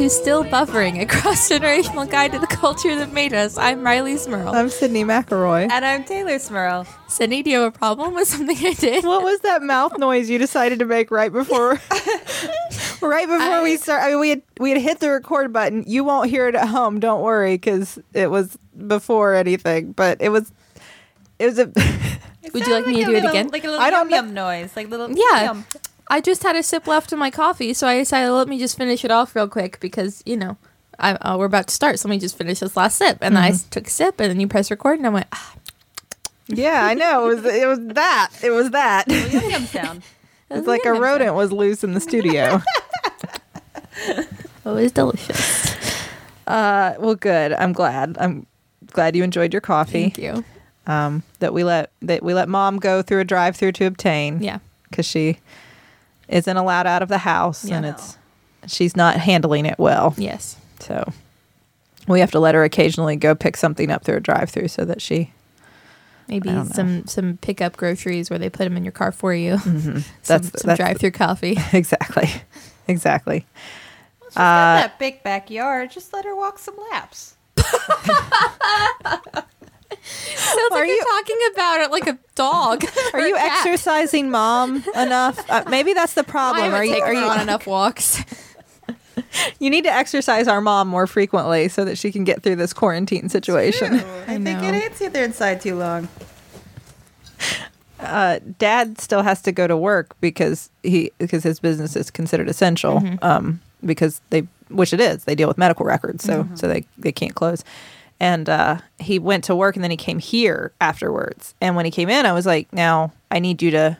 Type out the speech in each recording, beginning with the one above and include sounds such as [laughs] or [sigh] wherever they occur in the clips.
Hello, and welcome to Still Buffering, a cross [laughs] generational guide to the culture that made us. I'm Rileigh Smirl. I'm Sydnee McElroy. And I'm Teylor Smirl. Sydnee, do you have a problem with something I did? What was that mouth noise you decided to make right before? [laughs] right before we start. I mean, we had we had hit the record button. You won't hear it at home. Don't worry, because it was before anything. But it was, it was a. [laughs] Would you like me to a do it again? Like a little I don't yum know- yum noise, like little Yeah. yum. I just had a sip left of my coffee, so I decided let me just finish it off real quick because you know I, uh, we're about to start. So let me just finish this last sip, and I took a sip, and then you press record, and I went, ah, Yeah, I know. It was it was that. It was that. Yum yum sound. [laughs] It's like a rodent was loose in the studio. [laughs] "Oh, it's delicious." Uh, well, good. I'm glad. I'm glad you enjoyed your coffee. Thank you. Um, that we let that we let mom go through a drive-through to obtain. Yeah, because she isn't allowed out of the house and Yeah. it's she's not handling it well. yes. So we have to let her occasionally go pick something up through a drive-through so that she. Maybe I don't know. some some pickup groceries where they put them in your car for you. Mm-hmm. Some, That's- some that's- drive-through coffee. [laughs] Exactly, exactly. She's got uh, that big backyard. Just let her walk some laps. [laughs] [laughs] Sounds like Are you're you- talking about it like a dog. [laughs] Are you cat. exercising mom enough? Uh, maybe that's the problem. Are you? Are you? on enough walks? [laughs] You need to exercise our mom more frequently so that she can get through this quarantine situation. I, think know. it ain't sit there inside too long. uh, dad still has to go to work because he because his business is considered essential Mm-hmm. um, because they which it is they deal with medical records so Mm-hmm. so they they can't close and uh, he went to work and then he came here afterwards. And when he came in I was like now I need you to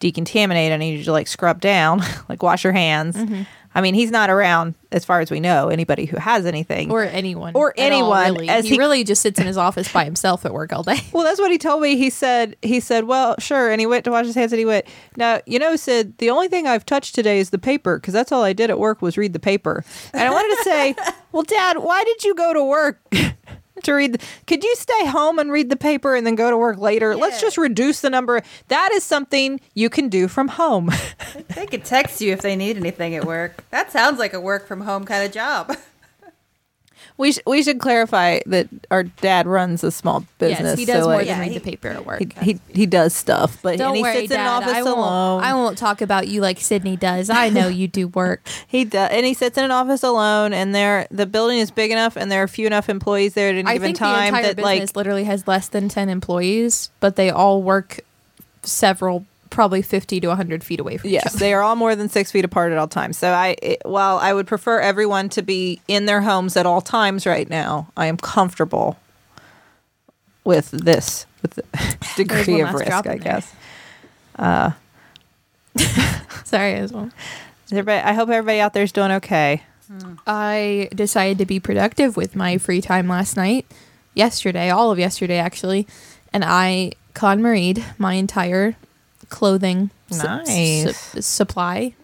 decontaminate. I need you to like scrub down [laughs] like wash your hands. Mm-hmm. I mean he's not around as far as we know anybody who has anything Or anyone. Or at all, anyone, really. as he, he- really just sits in his office by himself at work all day. [laughs] Well, that's what he told me. He said, he said, well, sure. And he went to wash his hands and he went, now, you know, Sid, the only thing I've touched today is the paper because that's all I did at work was read the paper. And I wanted to say, [laughs] well, Dad, why did you go to work [laughs] to read? The, could you stay home and read the paper and then go to work later? Let's just reduce the number. That is something you can do from home. They could text you if they need anything at work. That sounds like a work from home kind of job. [laughs] we, sh- we should clarify that our dad runs a small business. yes, he does so, more like, than Yeah, read he- the paper at work. he, he, he does stuff, but Don't he worry, sits in an Dad. office I won't, alone. I won't talk about you like Sydnee does. I know you do work. [laughs] He does, and he sits in an office alone. And there, the building is big enough, and there are few enough employees there at any I given think the time entire that, business like, literally has less than 10 employees, but they all work several, probably 50 to 100 feet away from yes, they are all more than six feet apart at all times. So I, it, while I would prefer everyone to be in their homes at all times right now, I am comfortable with this, with the [laughs] degree of risk, I guess. [laughs] Sorry, as well. Everybody, I hope everybody out there is doing okay. Hmm. I decided to be productive with my free time last night, yesterday, all of yesterday actually, and I KonMaried my entire clothing Nice. su- supply.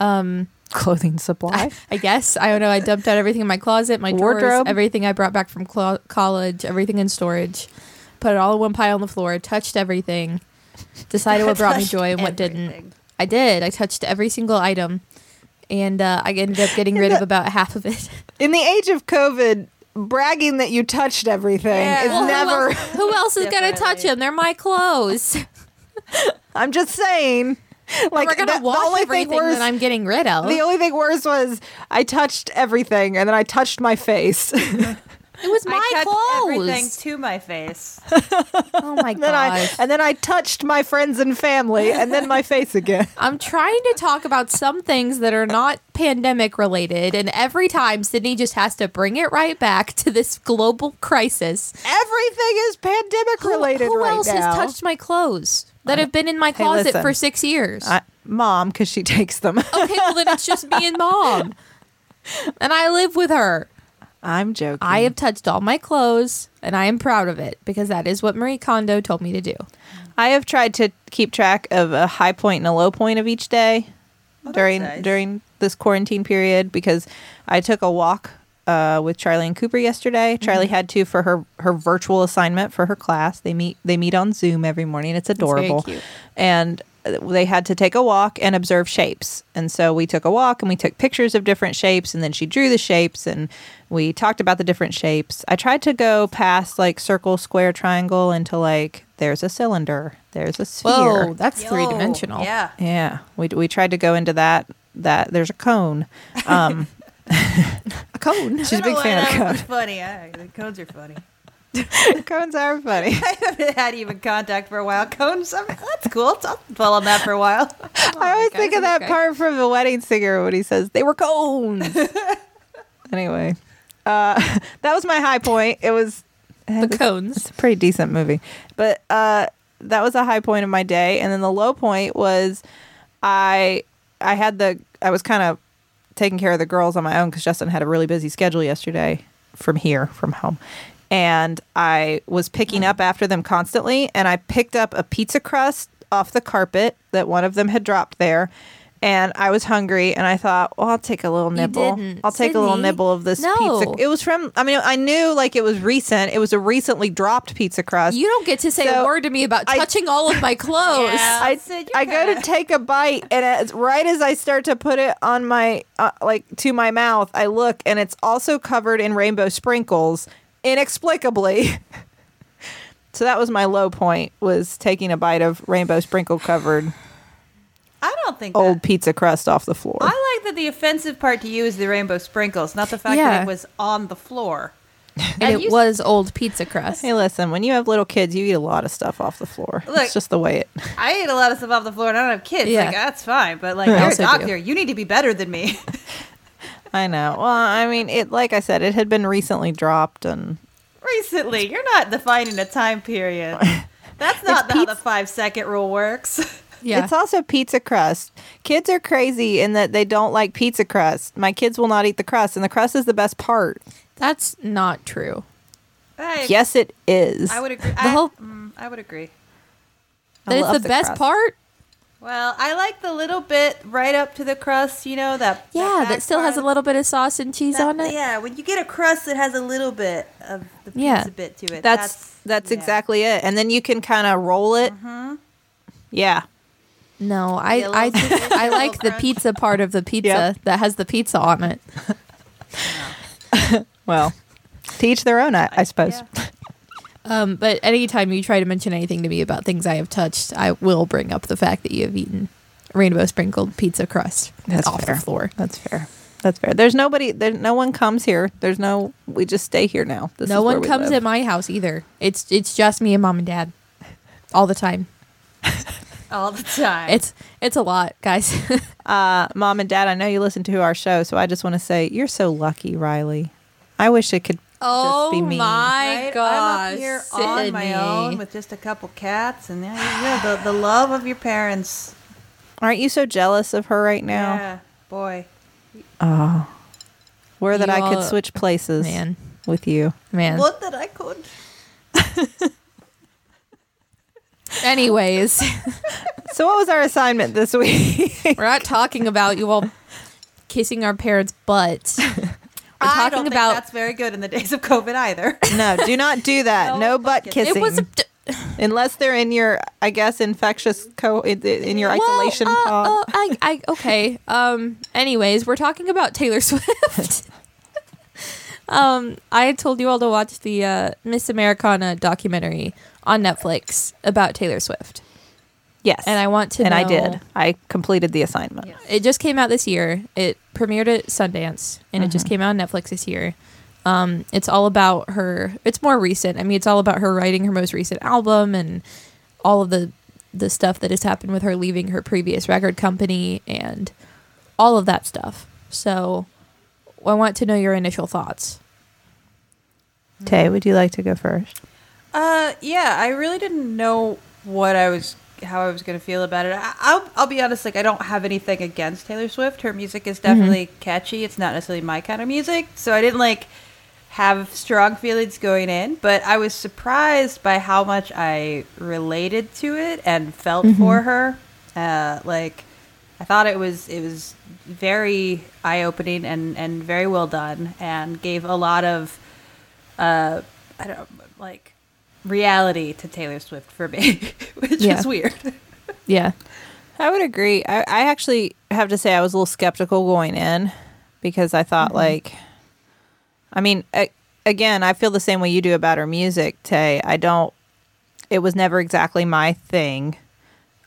Um, Clothing supply. I guess I don't know. I dumped out everything in my closet, my drawers, Wardrobe. everything I brought back from clo- college, everything in storage. Put it all in one pile on the floor. Touched everything. Decided what [laughs] brought me joy and what didn't. I did. I touched every single item, and uh, I ended up getting rid of about half of it. In the age of COVID, bragging that you touched everything Yeah. is Well, never. Who else, who else is gonna touch them? They're my clothes. [laughs] I'm just saying. Like We're gonna the, the wash only everything thing worse, that I'm getting rid of. the only thing worse was I touched everything and then I touched my face. [laughs] it was my I touched everything to my face. Oh my [laughs] then I gosh! and then I touched my friends and family and then my face again. [laughs] I'm trying to talk about some things that are not pandemic related, and every time Sydnee just has to bring it right back to this global crisis. Everything is pandemic related. Who- related who, right else now. has touched my clothes that have been in my Hey, closet listen. for six years? I, Mom, because she [laughs] takes them. okay, well then it's just me and mom, and I live with her. I'm joking. I have touched all my clothes, and I am proud of it because that is what Marie Kondo told me to do. I have tried to keep track of a high point and a low point of each day Oh, during nice. during this quarantine period because I took a walk uh, with Charlie and Cooper yesterday. Mm-hmm. Charlie had to for her her virtual assignment for her class. They meet they meet on Zoom every morning. It's very adorable. cute. And they had to take a walk and observe shapes. And so we took a walk and we took pictures of different shapes and then she drew the shapes and we talked about the different shapes. I tried to go past like circle, square, triangle into like there's a cylinder, there's a sphere. Whoa, that's three dimensional. Yeah. Yeah, we we tried to go into that that there's a cone. Um A [laughs] [laughs] cone. she's a big fan of That cone. funny. I, cones are funny. [laughs] Cones are funny. [laughs] I haven't had even contact for a while. Cones, I mean, that's cool. I'll dwell on that for a while. I always guys, think of that okay. part from the wedding singer when he says they were cones. anyway, uh, that was my high point. It was The it's cones. a pretty decent movie, but uh, that was a high point of my day. And then the low point was I I had the I was kind of taking care of the girls on my own because Justin had a really busy schedule yesterday from here from home. And I was picking up after them constantly, and I picked up a pizza crust off the carpet that one of them had dropped there. And I was hungry, and I thought, well, I'll take a little You nibble. didn't, I'll take a little Sydnee. nibble of this No. pizza. It was from, I mean, I knew like it was recent. It was a recently dropped pizza crust. You don't get to say a word to me about I- touching all of my [laughs] clothes. Yeah. I, said I you're go to take a bite, and as, right as I start to put it on my uh, like to my mouth, I look, and it's also covered in rainbow sprinkles, inexplicably. [laughs] so that was my low point: was taking a bite of rainbow sprinkle covered I don't think old that. pizza crust off the floor. I like that the offensive part to you is the rainbow sprinkles, not the fact Yeah. that it was on the floor. [laughs] and it s- was old pizza crust. hey, listen, when you have little kids, you eat a lot of stuff off the floor. Look- it's just the way it. I ate a lot of stuff off the floor and I don't have kids. Yeah. Like, that's fine. But, like, I you're a also do. doctor. You need to be better than me. [laughs] [laughs] I know. Well, I mean, it. Like I said, it had been recently dropped, and Recently, you're not defining a time period. That's not how pizza- the five second rule works. Yeah. It's also pizza crust. Kids are crazy in that they don't like pizza crust. My kids will not eat the crust, and the crust is the best part. That's not true. I, Yes, it is. I would agree. The I, whole- mm, I would agree. I That it's love the, best crust. part? Well, I like the little bit right up to the crust, you know, that Yeah, back that still has a little bit of sauce and cheese That- on it. Yeah, when you get a crust that has a little bit of the pizza Yeah. bit to it. That's that's yeah. exactly it. And then you can kind of roll it. Yeah. No, I Yeah, a I just, I [laughs] like the pizza part of the pizza Yep. that has the pizza on it. [laughs] Well, to each their own, I, I suppose. Yeah. [laughs] Um, but anytime you try to mention anything to me about things I have touched, I will bring up the fact that you have eaten rainbow sprinkled pizza crust That's off fair. the floor. That's fair. That's fair. There's nobody. There, no one comes here. There's no. We just stay here now. This no is where one we comes live. at my house either. It's it's just me and mom and dad, all the time. All the time. It's it's a lot, guys. [laughs] Uh, Mom and Dad, I know you listen to our show, so I just want to say you're so lucky, Rileigh. I wish it could just be me. Oh my Right? gosh! I'm up here on my own with just a couple cats, and yeah, yeah, the, the [sighs] love of your parents. Aren't you so jealous of her right now? Yeah, boy. Oh, where that You I could all- switch places man, with you. man. What that I could. [laughs] Anyways, So, what was our assignment this week? we're not talking about you all kissing our parents' butts. [laughs] We're I talking don't think about that's very good in the days of COVID either. no, do not do that. No No, butt butt kissing. it was a, unless they're in your, I guess, infectious co in, in your Well, isolation uh, pod. uh, I, I, okay. Um. Anyways, we're talking about Taylor [laughs] Swift. um. I had told you all to watch the uh, Miss Americana documentary on Netflix about Taylor Swift, yes, and I want to. and I did. I completed the assignment. It just came out this year. It premiered at Sundance, and it Mm-hmm. just came out on Netflix this year. Um, it's all about her. It's more recent. I mean, it's all about her writing her most recent album and all of the the stuff that has happened with her leaving her previous record company and all of that stuff. So, I want to know your initial thoughts. Tay, would you like to go first? Uh, yeah, I really didn't know what I was, how I was going to feel about it. I, I'll, I'll be honest, like I don't have anything against Taylor Swift. Her music is definitely catchy. It's not necessarily my kind of music, so I didn't like have strong feelings going in. But I was surprised by how much I related to it and felt for her. Uh, like I thought it was it was very eye opening and and very well done and gave a lot of uh I don't like reality to Taylor Swift for me, [laughs] which Yeah. is weird. Yeah. I would agree. I, I actually have to say I was a little skeptical going in because I thought Mm-hmm. like, I mean, a, again, I feel the same way you do about her music. Tay, I don't. It was never exactly my thing.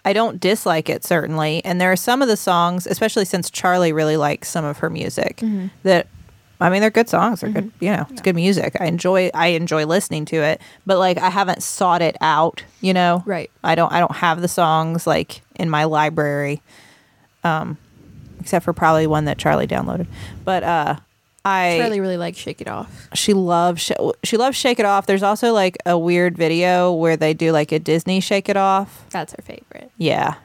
I don't dislike it certainly, and there are some of the songs, especially since Charlie really likes some of her music, Mm-hmm. that I mean they're good songs. They're good, you know, it's good music. I enjoy I enjoy listening to it, but like I haven't sought it out. You know, Right. I don't I don't have the songs like in my library, um, except for probably one that Charlie downloaded. But uh, I Charlie really likes Shake It Off. she loves Sh- she loves Shake It Off. There's also like a weird video where they do like a Disney Shake It Off. That's her favorite. Yeah,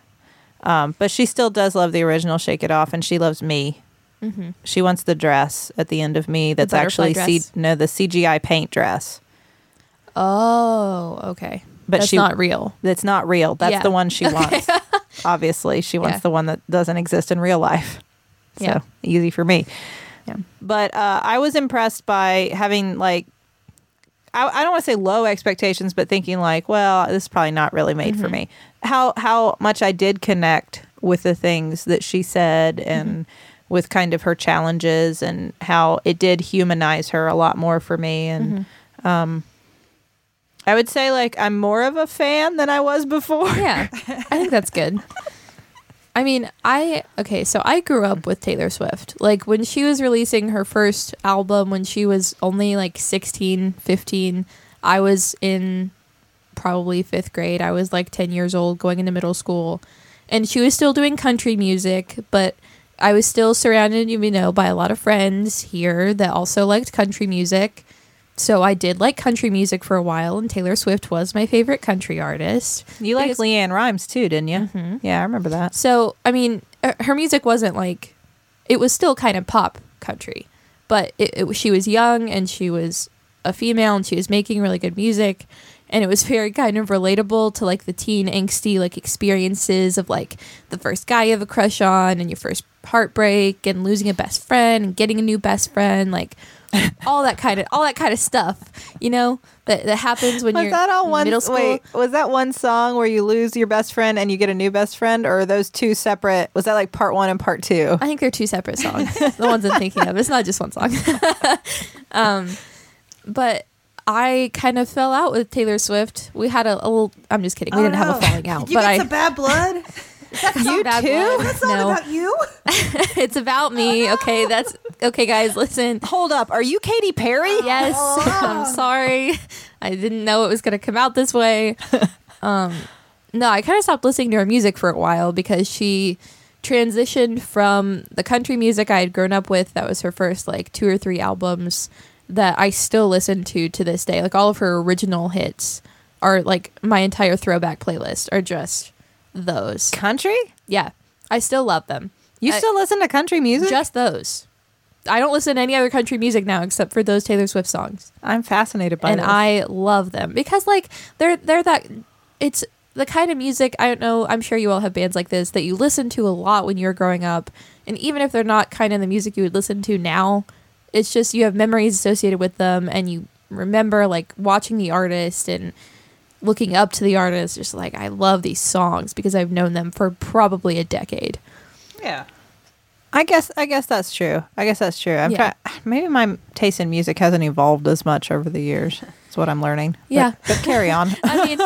um, but she still does love the original Shake It Off, and she loves me. Mm-hmm. She wants the dress at the end of me. That's actually C- no the CGI paint dress. Oh, okay. But That's she- not real. That's not real. That's Yeah. the one she [laughs] wants. Obviously, she wants Yeah. the one that doesn't exist in real life. So Yeah. easy for me. Yeah. But uh, I was impressed by having like, I, I don't want to say low expectations, but thinking like, well, this is probably not really made for me. How how much I did connect with the things that she said and with kind of her challenges and how it did humanize her a lot more for me and. Um, I would say like I'm more of a fan than I was before. Yeah, I think that's good. [laughs] I mean, I okay, so I grew up with Taylor Swift. Like when she was releasing her first album when she was only like 16, 15, I was in probably 5th grade. I was like 10 years old going into middle school. And she was still doing country music, but I was still surrounded, you know, by a lot of friends here that also liked country music. So I did like country music for a while, and Taylor Swift was my favorite country artist. You liked Because- LeAnn Rimes too, didn't you? Mhm. Yeah, I remember that. So, I mean, her music wasn't like, it was still kind of pop country, but it, it, she was young and she was a female and she was making really good music. And it was very kind of relatable to like the teen angsty like experiences of like the first guy you have a crush on and your first heartbreak and losing a best friend and getting a new best friend, like [laughs] all that kind of all that kind of stuff, you know, that that happens when Was you're that all one? middle school. Wait, was that one song where you lose your best friend and you get a new best friend, or are those two separate? Was that like part one and part two? I think they're two separate songs. the ones I'm thinking of. It's not just one song. [laughs] um, but I kind of fell out with Taylor Swift. We had a, a little. I'm just kidding. We Oh, didn't have a falling out. [laughs] You but get I. some bad blood? [laughs] That's You bad too? That's not No. about you. [laughs] it's about me. Okay, that's okay, guys. Listen. Hold up, are you Katy Perry? Yes, I'm sorry. I didn't know it was going to come out this way. Um, no, I kind of stopped listening to her music for a while because she transitioned from the country music I had grown up with. That was her first like two or three albums that I still listen to to this day. Like all of her original hits are like my entire throwback playlist are just those. Country? Yeah, I still love them. You I- still listen to country music? Just those. I don't listen to any other country music now except for those Taylor Swift songs I'm fascinated by and this. I love them because like they're they're that it's the kind of music I don't know I'm sure you all have bands like this that you listen to a lot when you were growing up and even if they're not kind of the music you would listen to now it's just you have memories associated with them and you remember like watching the artist and looking up to the artist just like I love these songs because I've known them for probably a decade Yeah. I guess I guess that's true. I guess that's true. I'm Yeah. try- maybe my taste in music hasn't evolved as much over the years. That's what I'm learning. But- Yeah. but, carry on. [laughs] I mean,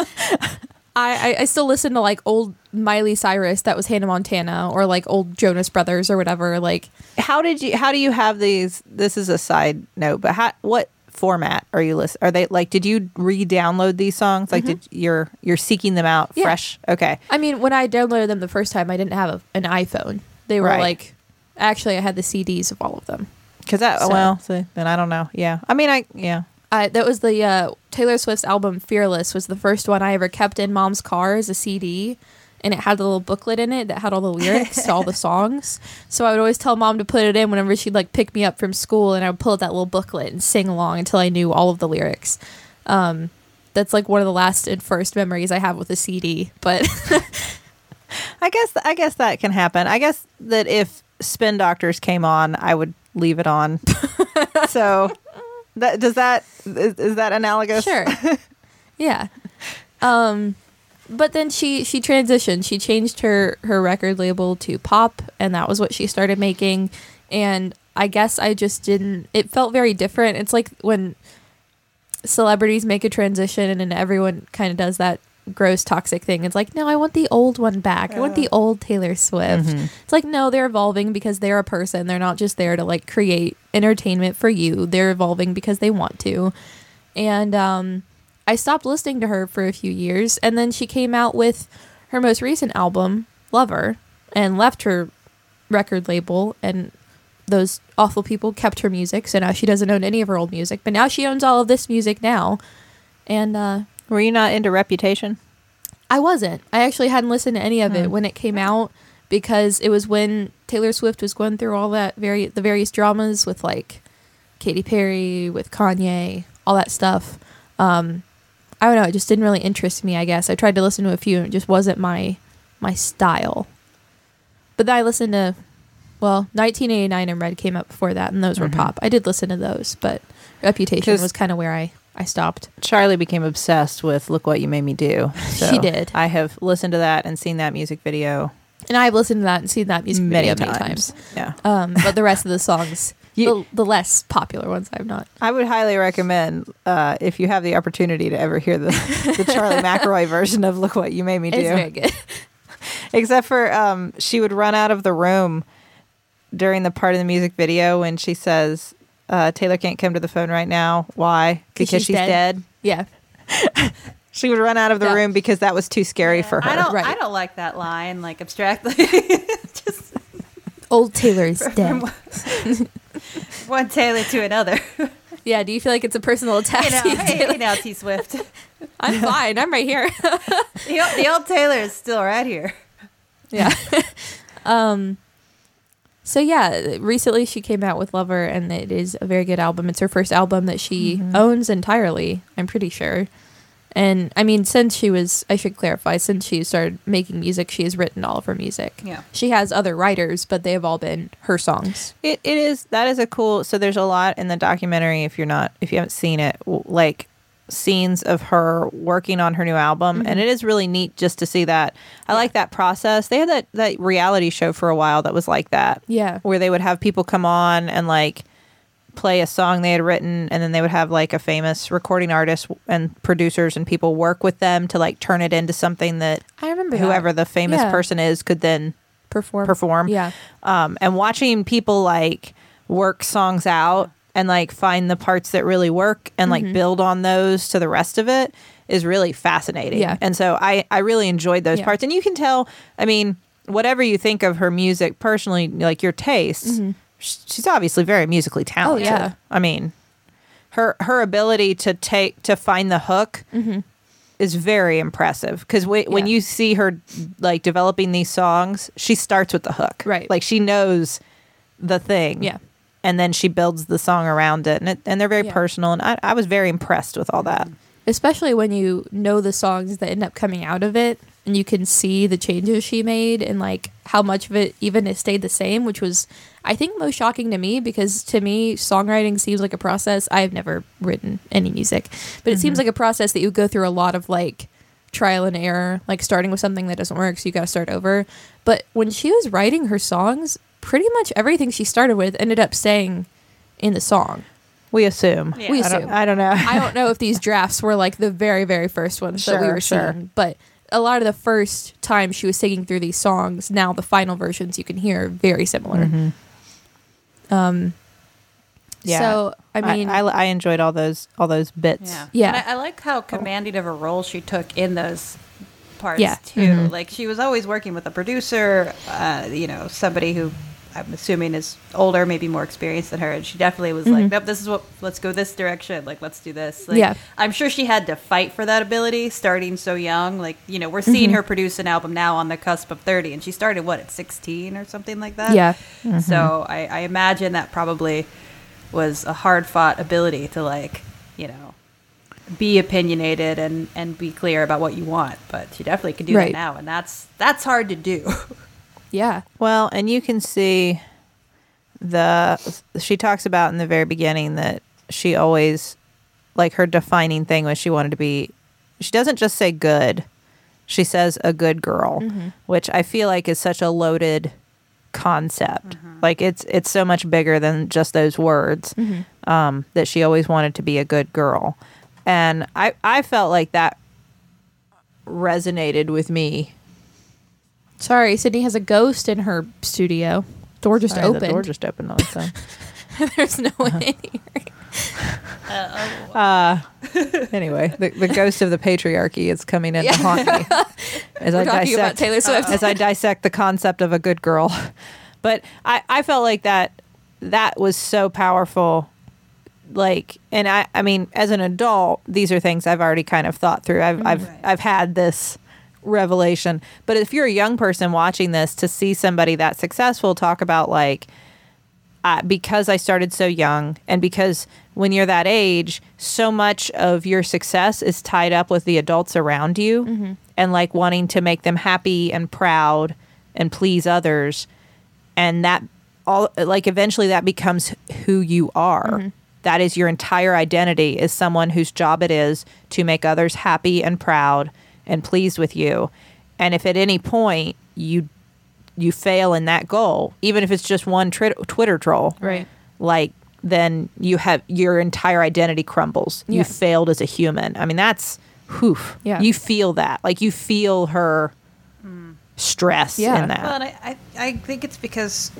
I, I I still listen to like old Miley Cyrus that was Hannah Montana or like old Jonas Brothers or whatever. Like how did you? How do you have these? This is a side note, but how? What format are you listen? Are they like? Did you re-download these songs? Like, did you're you're seeking them out Mm-hmm. Yeah. fresh? Okay. I mean, when I downloaded them the first time, I didn't have a, an iPhone. They were Right. like, actually, I had the CDs of all of them. Because that. So- well, see, then I don't know. Yeah. I mean, I yeah. I, that was the uh, Taylor Swift's album "Fearless" was the first one I ever kept in Mom's car as a CD, and it had a little booklet in it that had all the lyrics to all the [laughs] songs. So I would always tell Mom to put it in whenever she'd like pick me up from school, and I would pull out that little booklet and sing along until I knew all of the lyrics. Um, that's like one of the last and first memories I have with a CD. But [laughs] I guess I guess that can happen. I guess that if Spin Doctors came on, I would leave it on. [laughs] so that does that is, is that analogous? sure, [laughs] yeah. Um, but then she she transitioned. She changed her her record label to pop, and that was what she started making. And I guess I just didn't. It felt very different. It's like when celebrities make a transition, and everyone kind of does that gross toxic thing. It's like, no, I want the old one back. I want the old Taylor Swift. It's like, no, they're evolving because they're a person. They're not just there to like create entertainment for you. They're evolving because they want to. And um, I stopped listening to her for a few years, and then she came out with her most recent album, Lover, and left her record label and those awful people kept her music so now she doesn't own any of her old music but now she owns all of this music now and uh Were you not into Reputation? I wasn't. I actually hadn't listened to any of it when it came out because it was when Taylor Swift was going through all that very the various dramas with like Katy Perry, with Kanye, all that stuff. Um I don't know, it just didn't really interest me, I guess. I tried to listen to a few and it just wasn't my my style. But then I listened to well, 1989 and Red came up before that and those were pop. I did listen to those, but Reputation was kind of where I I stopped. Charlie became obsessed with "Look What You Made Me Do." [laughs] So She did. I have listened to that and seen that music video And I've listened to that and seen that music many video times. many times. Yeah, Um, but the rest of the songs, [laughs] You- the, the less popular ones, I've not. I would highly recommend uh, if you have the opportunity to ever hear the the Charlie [laughs] McElroy version of "Look What You Made Me Do." It's very good. Except for um, she would run out of the room during the part of the music video when she says, uh, "Taylor can't come to the phone right now. Why? Because she's she's, dead." dead. yeah, [laughs] She would run out of the Yeah. room because that was too scary for her. I don't. Right. I don't like that line. Like abstractly, [laughs] just old Taylor is dead. one Taylor to another. [laughs] Yeah, do you feel like it's a personal attack? you know, to you, hey, hey now T Swift. I'm fine. I'm right here. old, the old Taylor is still right here. yeah. um. So yeah, recently she came out with Lover, and it is a very good album. It's her first album that she Mm-hmm. owns entirely. I'm pretty sure. And I mean, since she was, I should clarify, since she started making music, she has written all of her music. Yeah. She has other writers, but they have all been her songs. It, it is that is a cool. So there's a lot in the documentary. If you're not, if you haven't seen it, like scenes of her working on her new album, and it is really neat just to see that. I like that process. They had that that reality show for a while that was like that. Yeah. where they would have people come on and like play a song they had written and then they would have like a famous recording artist and producers and people work with them to like turn it into something that I remember whoever that. the famous Yeah. person is could then perform. perform Yeah. um, and watching people like work songs out and like find the parts that really work and like build on those to the rest of it is really fascinating. Yeah. And so I I really enjoyed those Yeah. parts and you can tell I mean whatever you think of her music personally like your tastes sh- she's obviously very musically talented. Mm-hmm. Oh, yeah. I mean her her ability to take to find the hook is very impressive because w- when Mm-hmm. You see her like developing these songs, she starts with the hook, Right. Like she knows the thing, Yeah. And then she builds the song around it, and it, and they're very Yeah. personal. And I, I was very impressed with all that. Especially when you know the songs that end up coming out of it and you can see the changes she made and like how much of it even it stayed the same, which was I think most shocking to me because to me songwriting seems like a process. I've never written any music, but it seems mm-hmm. like a process that you go through a lot of like trial and error, like starting with something that doesn't work, so you got to start over. But when she was writing her songs, pretty much everything she started with ended up staying in the song. We assume. Yeah. We I don't, assume. I don't know. I don't know if [laughs] these drafts were like the very, very first ones that we were sure. seeing, but a lot of the first time she was singing through these songs, now the final versions you can hear are very similar. Um, Yeah. So I mean, I, I enjoyed all those all those bits. Yeah. Yeah. I, I like how commanding of a role she took in those parts Yeah. too. Mm-hmm. Like she was always working with a producer, uh, you know, somebody who I'm assuming is older, maybe more experienced than her, and she definitely was like, "Nope, this is what. Let's go this direction. Like, let's do this." Like, Mm-hmm. Yeah. I'm sure she had to fight for that ability, starting so young. Like, you know, we're seeing Mm-hmm. her produce an album now on the cusp of 30, and she started what at 16 or something like that. yeah, So I, I imagine that probably was a hard fought ability to like, you know, be opinionated and and be clear about what you want. But she definitely can do Right. that now, and that's that's hard to do. [laughs] yeah, Well, and you can see the she talks about in the very beginning that she always like her defining thing was she wanted to be she doesn't just say good. She says a good girl, mm-hmm. which I feel like is such a loaded concept. Mm-hmm. Like it's it's so much bigger than just those words. Mm-hmm. Um, that she always wanted to be a good girl, and I I felt like that resonated with me. Sorry, Sydnee has a ghost in her studio. Door just Sorry, opened. The door just opened on its own. [laughs] There's no one in here. Uh, [laughs] anyway, the, the ghost of the patriarchy is coming in to haunt me [laughs] as We're I talking about dissect Taylor Swift. as I dissect the concept of a good girl. But I, I felt like that that was so powerful. Like, and I, I mean, as an adult, these are things I've already kind of thought through. I've, I've, Right. I've had this revelation. But if you're a young person watching this, to see somebody that successful talk about like, uh, because I started so young, and because when you're that age, so much of your success is tied up with the adults around you and like wanting to make them happy and proud and please others. And that all like eventually that becomes who you are. That is your entire identity is someone whose job it is to make others happy and proud and pleased with you. And if at any point you you fail in that goal, even if it's just one tri- Twitter troll, Right. like then you have your entire identity crumbles. Yeah. You failed as a human. I mean, that's whew. Yeah. You feel that. Like you feel her stress Yeah. in that. Well, and I, I, I think it's because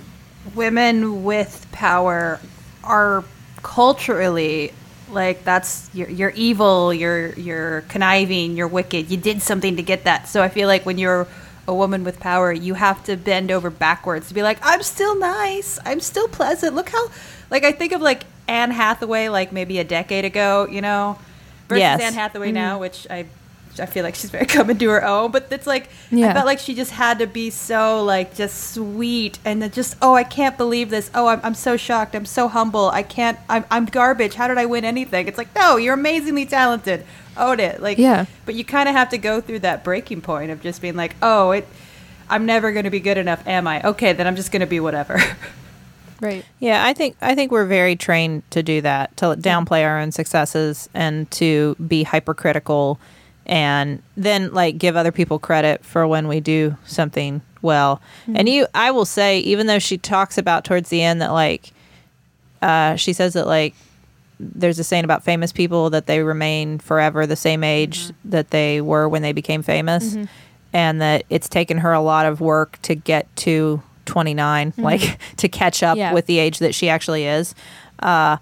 women with power are culturally like that's you're, you're evil, you're you're conniving, you're wicked. You did something to get that. So I feel like when you're a woman with power, you have to bend over backwards to be like, I'm still nice, I'm still pleasant. Look how, like I think of like Anne Hathaway, like maybe a decade ago, you know, versus Yes. Anne Hathaway mm-hmm. now, which I. I feel like she's very [laughs] coming to her own, but it's like I felt like she just had to be so like just sweet and then just oh I can't believe this. Oh I'm, I'm so shocked. I'm so humble. I can't I'm, I'm garbage. How did I win anything? It's like no you're amazingly talented. Own it. Like Yeah. but you kind of have to go through that breaking point of just being like oh it I'm never going to be good enough am I? Okay then I'm just going to be whatever. [laughs] Right. Yeah, I think I think we're very trained to do that, to downplay our own successes and to be hypercritical and then like give other people credit for when we do something well. And you I will say even though she talks about towards the end that like uh she says that like there's a saying about famous people that they remain forever the same age that they were when they became famous. And that it's taken her a lot of work to get to 29 like [laughs] to catch up Yeah. with the age that she actually is. Uh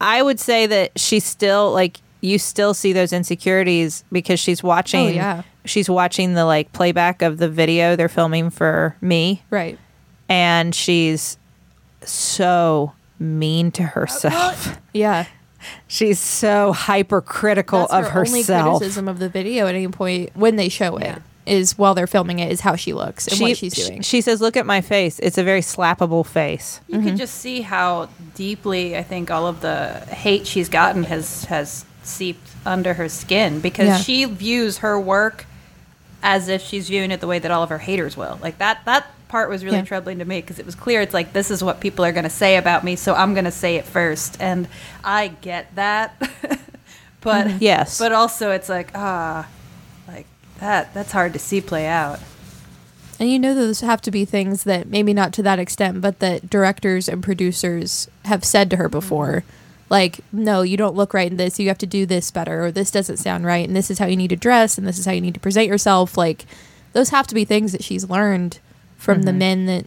i would say that she's still like you still see those insecurities because she's oh, watching Oh, yeah. she's watching the like playback of the video they're filming for me Right. and she's so mean to uh, uh, herself [laughs] Yeah. she's so hypercritical That's of her only herself criticism of the video at any point when they show it is Yeah. while they're filming it is how she looks and she, what she's doing. she says look at my face it's a very slappable face You can mm-hmm. just see how deeply I think all of the hate she's gotten has has seeped under her skin because Yeah. she views her work as if she's viewing it the way that all of her haters will. Like that that part was really Yeah. troubling to me because it was clear it's like this is what people are going to say about me, so I'm going to say it first, and I get that. [laughs] but Yes. but also it's like ah, like that that's hard to see play out. And you know those have to be things that maybe not to that extent, but that directors and producers have said to her before. Like, no, you don't look right in this. You have to do this better, or this doesn't sound right, and this is how you need to dress, and this is how you need to present yourself. Like, those have to be things that she's learned from the men that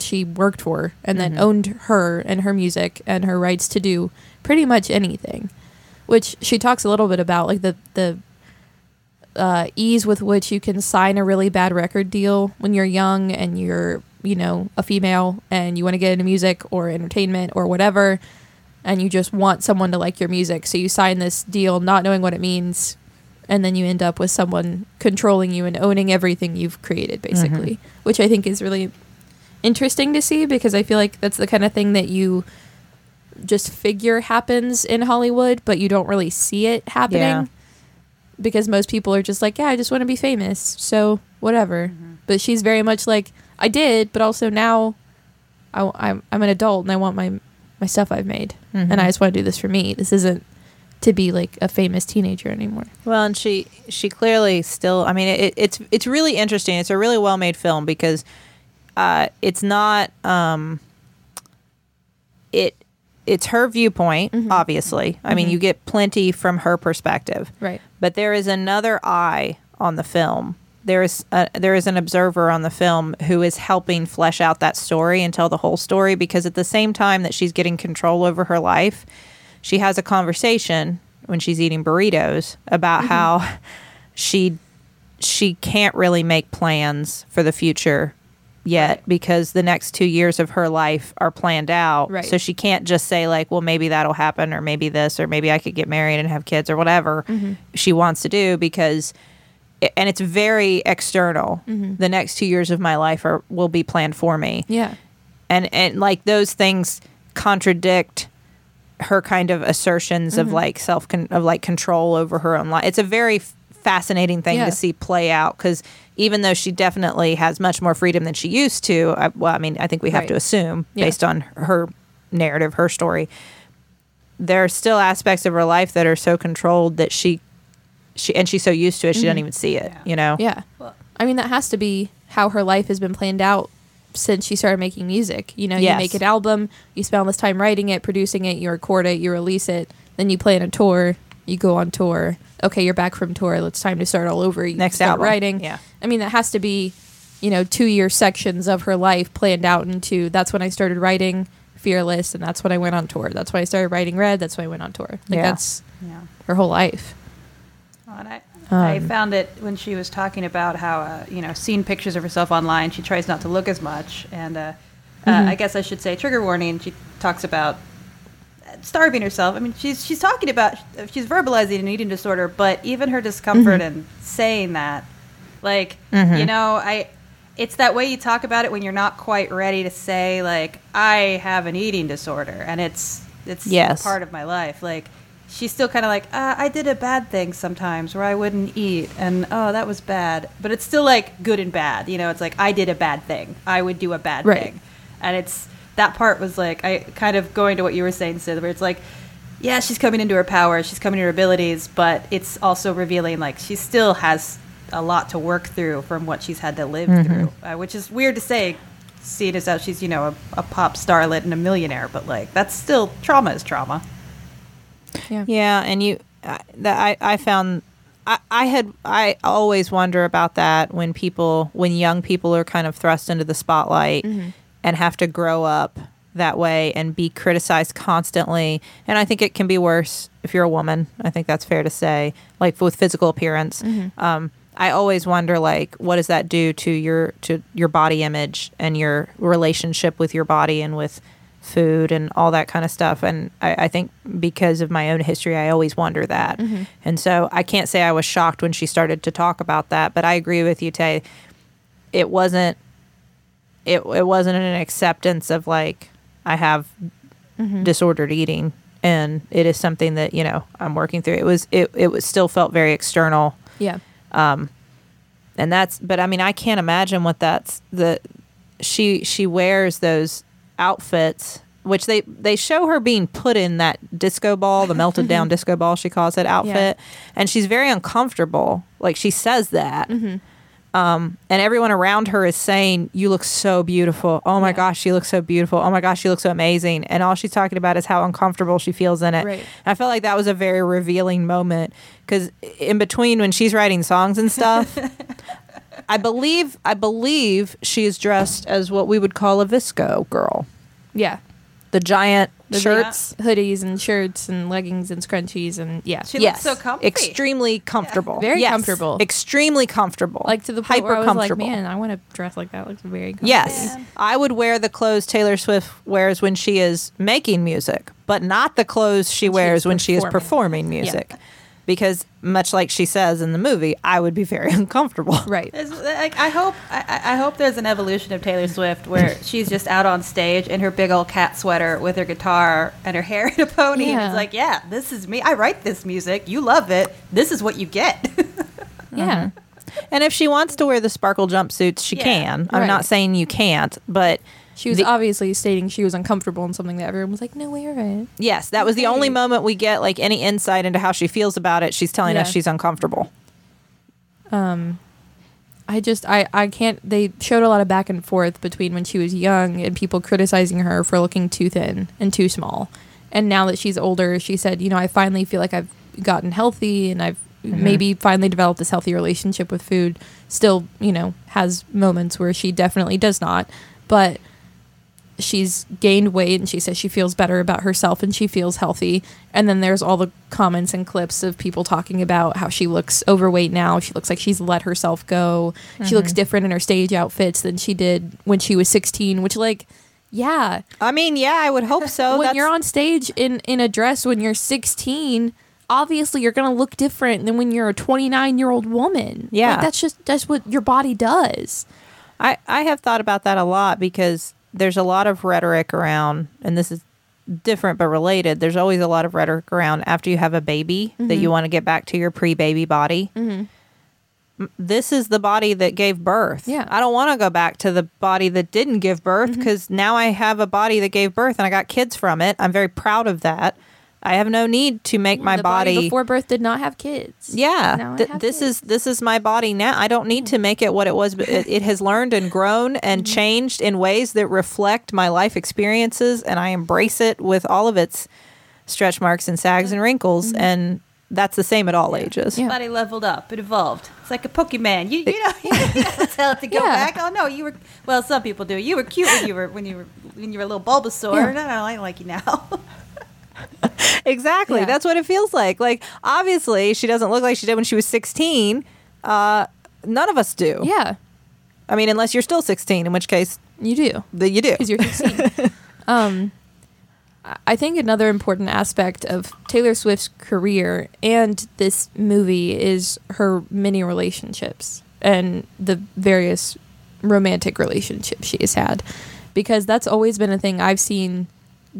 she worked for and that owned her and her music and her rights to do pretty much anything. Which she talks a little bit about, like the the uh, ease with which you can sign a really bad record deal when you're young and you're, you know, a female and you want to get into music or entertainment or whatever, and you just want someone to like your music. So you sign this deal not knowing what it means, and then you end up with someone controlling you and owning everything you've created, mm-hmm. basically, which I think is really interesting to see because I feel like that's the kind of thing that you just figure happens in Hollywood, but you don't really see it happening Yeah. because most people are just like, yeah, I just want to be famous, so whatever. Mm-hmm. But she's very much like, I did, but also now I, am I'm an adult and I want my my stuff I've made, and I just want to do this for me. This isn't to be like a famous teenager anymore. Well, and she she clearly still. I mean, it, it's it's really interesting. It's a really well made film because uh, it's not um, it it's her viewpoint. Obviously, I mean, you get plenty from her perspective, Right. but there is another eye on the film. There is a, there is an observer on the film who is helping flesh out that story and tell the whole story because at the same time that she's getting control over her life, she has a conversation when she's eating burritos about mm-hmm. how she she can't really make plans for the future yet Right. because the next 2 years of her life are planned out. Right. So she can't just say like, well maybe that'll happen or maybe this or maybe I could get married and have kids or whatever mm-hmm. she wants to do because and it's very external. Mm-hmm. The next 2 years of my life are will be planned for me Yeah. and and like those things contradict her kind of assertions of mm-hmm. like self con- of like control over her own life. It's a very f- fascinating thing Yeah. to see play out because even though she definitely has much more freedom than she used to, I, well, I mean, I think we have Right. to assume Yeah. based on her narrative, her story, there are still aspects of her life that are so controlled that she she and she's so used to it she doesn't mm-hmm. even see it. Yeah. You know? Yeah. Well- I mean, that has to be how her life has been planned out since she started making music. You know, Yes. you make an album, you spend all this time writing it, producing it, you record it, you release it, then you plan a tour, you go on tour. Okay, you're back from tour. It's time to start all over. You Next start album. writing. Yeah. I mean, that has to be, you know, two year sections of her life planned out into. That's when I started writing Fearless, and that's when I went on tour. That's why I started writing Red. That's why I went on tour. Like Yeah. that's Yeah. her whole life. I, I Um, found it when she was talking about how, uh, you know, seeing pictures of herself online, she tries not to look as much. And uh, uh, I guess I should say trigger warning. She talks about starving herself. I mean, she's she's talking about she's verbalizing an eating disorder, but even her discomfort in saying that, like, you know, I. It's that way you talk about it when you're not quite ready to say like I have an eating disorder and it's it's Yes. part of my life. Like she's still kind of like uh, I did a bad thing sometimes where I wouldn't eat and oh that was bad, but it's still like good and bad. You know, it's like I did a bad thing. I would do a bad Right. thing, and it's that part was like I kind of going to what you were saying, Sid, where it's like. Yeah, she's coming into her power. She's coming to her abilities, but it's also revealing like she still has a lot to work through from what she's had to live through, uh, which is weird to say, seeing as how she's you know a, a pop starlet and a millionaire. But like that's still trauma is trauma. Yeah. Yeah, and you I- that I I found I, I had I always wonder about that when people when young people are kind of thrust into the spotlight mm-hmm. and have to grow up that way and be criticized constantly. And I think it can be worse if you're a woman. I think that's fair to say, like with physical appearance. Mm-hmm. Um, I always wonder like what does that do to your to your body image and your relationship with your body and with food and all that kind of stuff. And I, I think because of my own history, I always wonder that. And so I can't say I was shocked when she started to talk about that, but I agree with you, Tay. It wasn't. It it wasn't an acceptance of like I have disordered eating, and it is something that you know I'm working through. It was it it was still felt very external Yeah. Um, and that's but i mean i can't imagine what that's the she she wears those outfits which they they show her being put in that disco ball the [laughs] melted down disco ball she calls it outfit. And she's very uncomfortable. Like she says that. Um, and everyone around her is saying you look so beautiful. Oh my Yeah. gosh she looks so beautiful. Oh my gosh she looks so amazing. And all she's talking about is how uncomfortable she feels in it. Right. I felt like that was a very revealing moment because in between when she's writing songs and stuff, [laughs] [laughs] I believe I believe she is dressed as what we would call a VSCO girl. Yeah. The giant The shirts. hoodies and shirts and leggings and scrunchies and yeah. She yes, looks so comfy. extremely comfortable. Very Yes, comfortable. extremely comfortable. like to the point hyper where I was like, comfortable. man, I want to dress like that. Looks very comfy. Yes, I would wear the clothes Taylor Swift wears when she is making music, but not the clothes she she wears when she is performing. performing music. Because much like she says in the movie, I would be very [laughs] uncomfortable. Right. Like, I hope I, I I hope there's an evolution of Taylor Swift where [laughs] she's just out on stage in her big old cat sweater with her guitar and her hair in a pony. And Yeah. it's like, yeah, this is me. I write this music. You love it. This is what you get. [laughs] Yeah. And if she wants to wear the sparkle jumpsuits, she Yeah, can. I'm right. not saying you can't, but She was The- obviously stating she was uncomfortable in something that everyone was like, "No, we're right." Yes, that was the only moment we get like any insight into how she feels about it. She's telling us she's uncomfortable. Um, I just I I can't. They showed a lot of back and forth between when she was young and people criticizing her for looking too thin and too small, and now that she's older, she said, you know, I finally feel like I've gotten healthy and I've maybe finally developed this healthy relationship with food. Still, you know, has moments where she definitely does not, but she's gained weight and she says she feels better about herself and she feels healthy. And then there's all the comments and clips of people talking about how she looks overweight now. She looks like she's let herself go. She looks mm-hmm. different in her stage outfits than she did when she was 16, which like yeah, I mean, yeah, I would hope so. [laughs] when That's- you're on stage in in a dress when you're 16, obviously you're going to look different than when you're a 29-year-old woman. Yeah. Like, that's just that's what your body does. I, I have thought about that a lot because there's a lot of rhetoric around, and this is different but related. There's always a lot of rhetoric around after you have a baby that you mm-hmm. want to get back to your pre baby body. Mm-hmm. M- This is the body that gave birth. Yeah. I don't want to go back to the body that didn't give birth mm-hmm. because now I have a body that gave birth and I got kids from it. I'm very proud of that. I have no need to make my the body before birth did not have kids. yeah, th- have this kids. is this is my body now. I don't need to make it what it was, but it, it has learned and grown and Mm-hmm. changed in ways that reflect my life experiences, and I embrace it with all of its stretch marks and sags and wrinkles, and that's the same at all ages. Mm-hmm. Yeah. Body leveled up. It evolved. It's like a Pokemon. You you know [laughs] you don't tell it to go Yeah. back. Oh no, you were well. Some people do. You were cute when you were when you were when you were a little Bulbasaur. Yeah. No, no, I don't like you now. [laughs] [laughs] Exactly, Yeah. that's what it feels like. Like obviously, she doesn't look like she did when she was sixteen. Uh, none of us do. Yeah, I mean, unless you're still sixteen, in which case you do. that you do. because you're 16. [laughs] um, I- I think another important aspect of Taylor Swift's career and this movie is her many relationships and the various romantic relationships she has had. Because that's always been a thing I've seen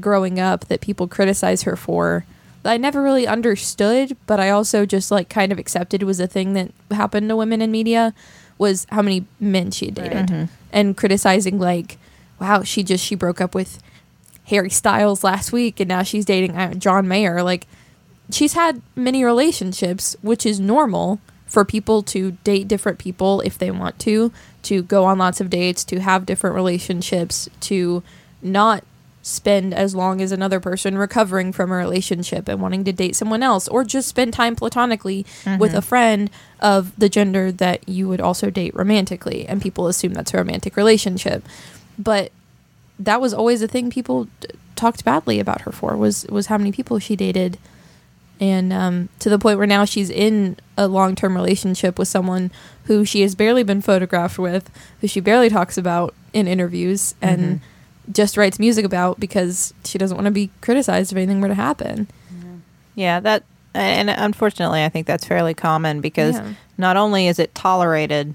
growing up that people criticize her for. that I never really understood, but I also just like kind of accepted was a thing that happened to women in media was how many men she had dated and criticizing like wow, she just she broke up with Harry Styles last week and now she's dating uh, John Mayer. Like she's had many relationships, which is normal for people to date different people if they want to, to go on lots of dates, to have different relationships, to not spend as long as another person recovering from a relationship and wanting to date someone else or just spend time platonically with a friend of the gender that you would also date romantically and people assume that's a romantic relationship. But that was always a thing people d- talked badly about her for was was how many people she dated. And um, to the point where now she's in a long-term relationship with someone who she has barely been photographed with who she barely talks about in interviews and just writes music about because she doesn't want to be criticized if anything were to happen Yeah, that and unfortunately, I think that's fairly common because Yeah. not only is it tolerated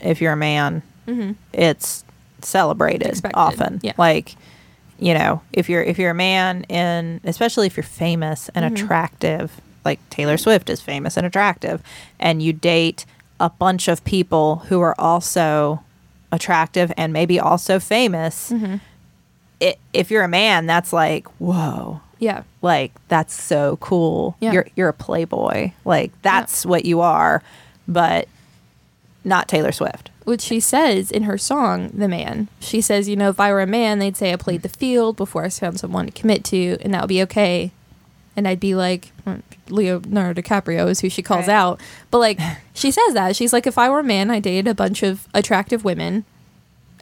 if you're a man, mm-hmm. it's celebrated Expected, often. yeah. Like, you know, if you're if you're a man and especially if you're famous and Mm-hmm. attractive, like Taylor Swift is famous and attractive, and you date a bunch of people who are also attractive and maybe also famous. Mm-hmm. It, if you're a man, that's like, whoa, yeah like that's so cool. Yeah. You're you're a playboy. Like that's what you are, but not Taylor Swift. which she says in her song "The Man." She says, "You know, if I were a man, they'd say I played the field before I found someone to commit to, and that would be okay." And I'd be like, mm, Leonardo DiCaprio is who she calls Right. out, but like [laughs] she says that she's like, if I were a man, I dated a bunch of attractive women.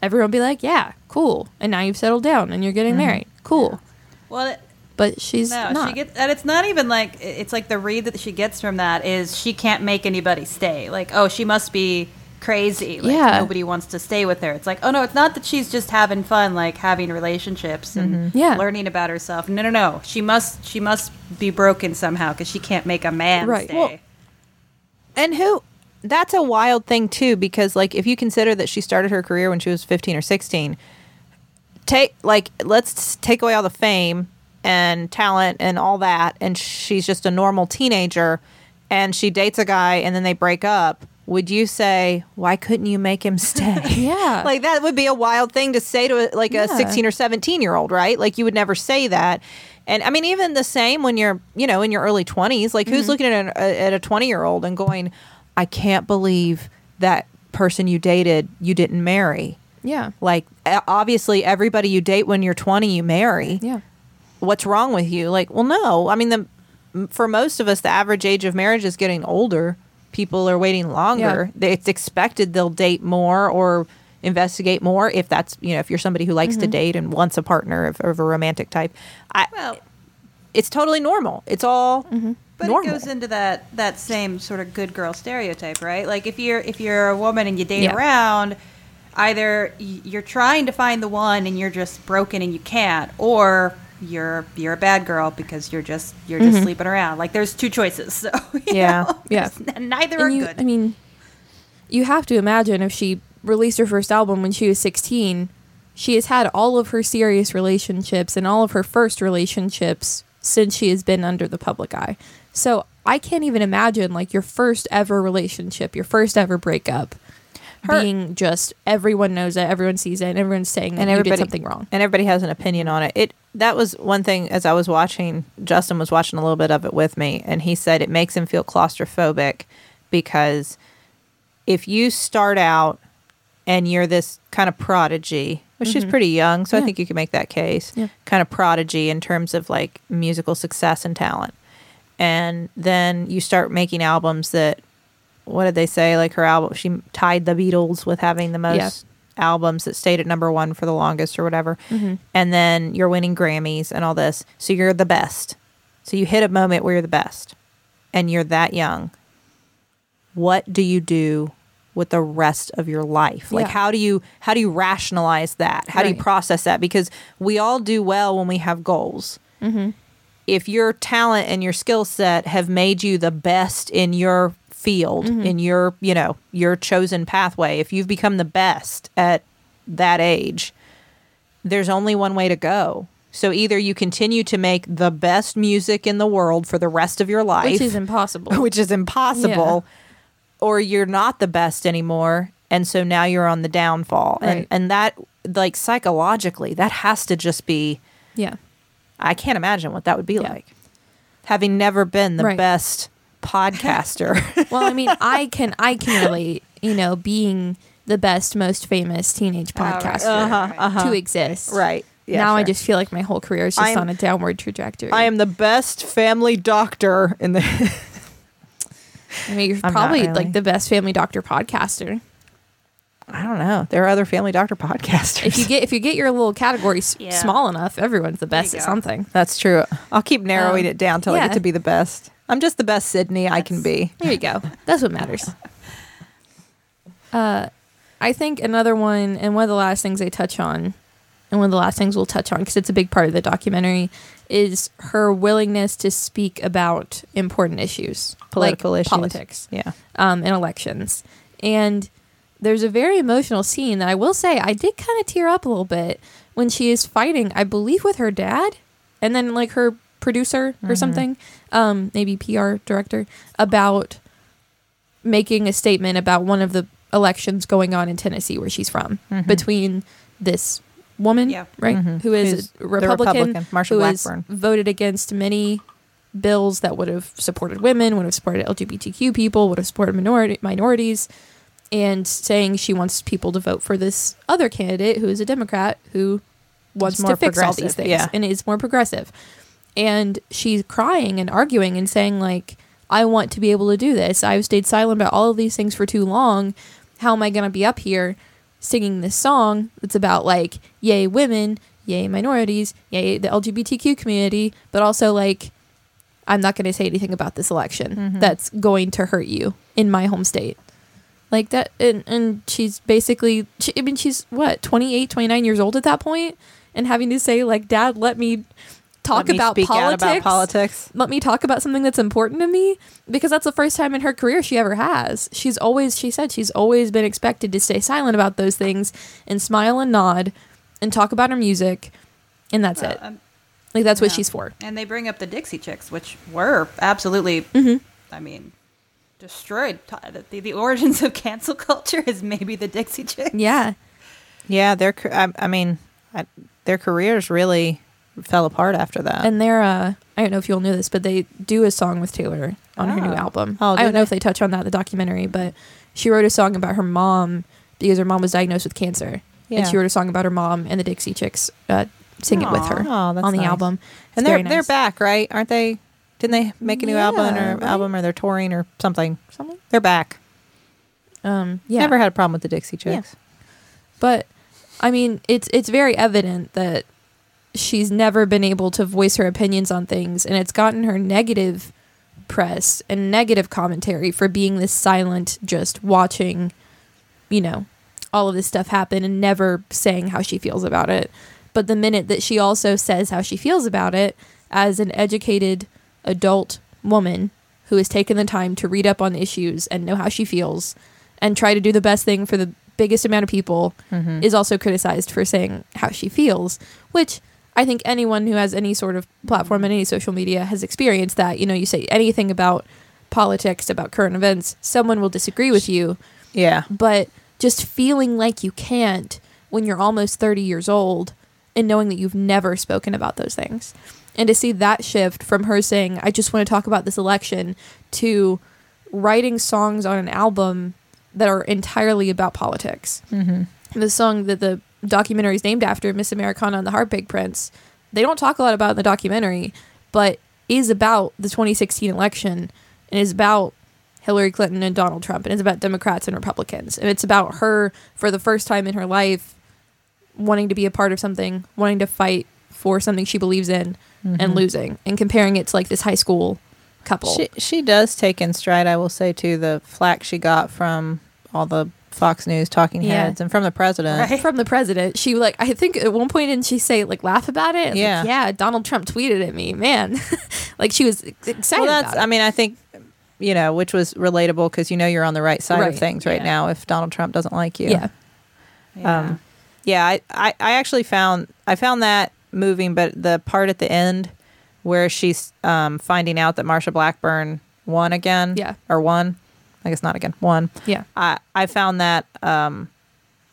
Everyone would be like, "Yeah, cool," and now you've settled down and you're getting married, cool. well, it, But she's no, not. she gets, and it's not even like it's like the read that she gets from that is she can't make anybody stay. Like, oh, she must be crazy. Like, Yeah. nobody wants to stay with her. It's like, oh no, it's not that she's just having fun, like having relationships and Mm-hmm. Yeah. learning about herself. No, no, no. She must, she must be broken somehow because she can't make a man Right. stay. Well, And who that's a wild thing too because like if you consider that she started her career when she was 15 or 16 take like let's take away all the fame and talent and all that and she's just a normal teenager and she dates a guy and then they break up would you say, "Why couldn't you make him stay?" [laughs] [laughs] Yeah. like that would be a wild thing to say to a, like a Yeah. 16 or 17 year old, right? Like you would never say that. And I mean, even the same when you're, you know, in your early 20s, like Mm-hmm. who's looking at, an, at a 20 year old and going, I can't believe that person you dated you didn't marry. yeah. Like, obviously, everybody you date when you're 20, you marry. Yeah. What's wrong with you? Like, well, no. I mean, the for most of us, the average age of marriage is getting older. People are waiting longer. They- It's expected they'll date more or investigate more if that's you know if you're somebody who likes to mm-hmm. date and wants a partner of, of a romantic type. I, Well, it's totally normal. It's all mm-hmm. But normal. it goes into that that same sort of good girl stereotype, right? Like if you're if you're a woman and you date Yeah. around, either you're trying to find the one and you're just broken and you can't, or you're you're a bad girl because you're just you're just mm-hmm. sleeping around. Like there's two choices. [laughs] So Yeah. know, Yeah. neither are you, good. I mean, you have to imagine if she released her first album when she was 16, she has had all of her serious relationships and all of her first relationships since she has been under the public eye. So I can't even imagine like your first ever relationship, your first ever breakup Her- being just everyone knows it, everyone sees it, and everyone's saying that and you everybody did something wrong. and everybody has an opinion on it. It that was one thing as I was watching. Justin was watching a little bit of it with me, and he said it makes him feel claustrophobic because if you start out and you're this kind of prodigy, which she's mm-hmm. pretty young, so I think you can make that case, Yeah. kind of prodigy in terms of like musical success and talent, and then you start making albums that. What did they say? Like her album, she tied the Beatles with having the most Yeah. albums that stayed at number one for the longest or whatever. Mm-hmm. And then you're winning Grammys and all this. So you're the best. So you hit a moment where you're the best and you're that young. What do you do with the rest of your life? Like Yeah. how do you how do you rationalize that? How do you process that? Because we all do well when we have goals. Mm-hmm. If your talent and your skill set have made you the best in your field, Mm-hmm. in your, you know, your chosen pathway, if you've become the best at that age, there's only one way to go. So either you continue to make the best music in the world for the rest of your life, [laughs] Which is impossible. which is impossible, or you're not the best anymore, and so now you're on the downfall. And and that like psychologically, that has to just be yeah. I can't imagine what that would be Yeah. like. Having never been the Right. best podcaster. [laughs] well, I mean, I can I can relate, you know, being the best, most famous teenage Oh, right. podcaster Uh-huh, uh-huh. to exist. right. Yeah, now I just feel like my whole career is just I'm- on a downward trajectory. I am the best family doctor in the I mean, you're [laughs] I'm probably really. like the best family doctor podcaster. I don't know. There are other family doctor [laughs] podcasters. If you get if you get your little categories Yeah. small enough, everyone's the best at something. That's true. I'll keep narrowing Um, it down till I get to be the best. I'm just the best Sydnee I can be. There you go. That's what matters. [laughs] Uh, I think another one, and one of the last things they touch on, and one of the last things we'll touch on because it's a big part of the documentary, is her willingness to speak about important issues, Political like issues. politics, Yeah. um, and elections. And there's a very emotional scene that I will say I did kind of tear up a little bit when she is fighting, I believe, with her dad, and then like her producer or something, um, maybe PR director, about making a statement about one of the elections going on in Tennessee where she's from between this woman, Yeah. right, Mhm. who is Who's a Republican, Republican, Marsha who has Blackburn. voted against many bills that would have supported women, would have supported LGBTQ people, would have supported minority minorities, and saying she wants people to vote for this other candidate who is a Democrat who wants more to fix all these things yeah. and is more progressive. And she's crying and arguing and saying like, "I want to be able to do this. I've stayed silent about all of these things for too long. How am I going to be up here singing this song that's about like, yay women, yay minorities, yay the LGBTQ community, but also like." I'm not going to say anything about this election Mhm. that's going to hurt you in my home state. Like that. And, and she's basically, she, I mean, she's what, 28, 29 years old at that point, And having to say, like, Dad, let me talk Let me about speak politics. out about politics. Let me talk about something that's important to me because that's the first time in her career she ever has. She's always, she said, she's always been expected to stay silent about those things and smile and nod and talk about her music. And that's Well, it. um, Like, that's what she's for. And they bring up the Dixie Chicks, which were absolutely, Mm-hmm. I mean, destroyed. The, the origins of cancel culture is maybe the Dixie Chicks. Yeah. Yeah, their I, I mean, I, their careers really fell apart after that. And they're uh I don't know if you all knew this, but they do a song with Taylor on her new Oh. album. Oh, I do don't know if they touch on that in the documentary, but she wrote a song about her mom because her mom was diagnosed with cancer. Yeah. And she wrote a song about her mom and the Dixie Chicks uh, sing it with her Aw, that's on the nice. album. It's and they're very they're back, right? Aren't they? Didn't they make a new album or right? album or they're touring or something? Something? They're back. Um, yeah. Never had a problem with the Dixie Yeah. Chicks. But I mean, it's it's very evident that she's never been able to voice her opinions on things, and it's gotten her negative press and negative commentary for being this silent, just watching, you know, all of this stuff happen and never saying how she feels about it. But the minute that she also says how she feels about it, as an educated adult woman who has taken the time to read up on issues and know how she feels and try to do the best thing for the biggest amount of people Mm-hmm. is also criticized for saying how she feels, which I think anyone who has any sort of platform in any social media has experienced that. You know, you say anything about politics, about current events, someone will disagree with you, Yeah. but just feeling like you can't when you're almost 30 years old and knowing that you've never spoken about those things. And to see that shift from her saying, I just want to talk about this election, to writing songs on an album that are entirely about politics. Mm-hmm. The song that the documentary is named after, Miss Americana and the Heartbreak Prince, they don't talk a lot about in the documentary, but is about the 2016 election and is about Hillary Clinton and Donald Trump and it's about Democrats and Republicans. And it's about her for the first time in her life wanting to be a part of something, wanting to fight for something she believes in and losing and comparing it to like this high school couple. She she does take in stride, I will say, too, the flack she got from all the Fox News talking Yeah. heads and from the president. Right. from the president. She like I think at one point didn't she say like laugh about it? It's like, Yeah. yeah. Donald Trump tweeted at me, man. [laughs] like she was excited Well, that's. I mean, I think you know, which was relatable because you know you're on the right side Right, of things right yeah. now. If Donald Trump doesn't like you, yeah, Yeah. Um, yeah, I, I, I actually found I found that moving, but the part at the end where she's um, finding out that Marsha Blackburn won again, Yeah. or won, I guess not again, won. yeah, I I found that um,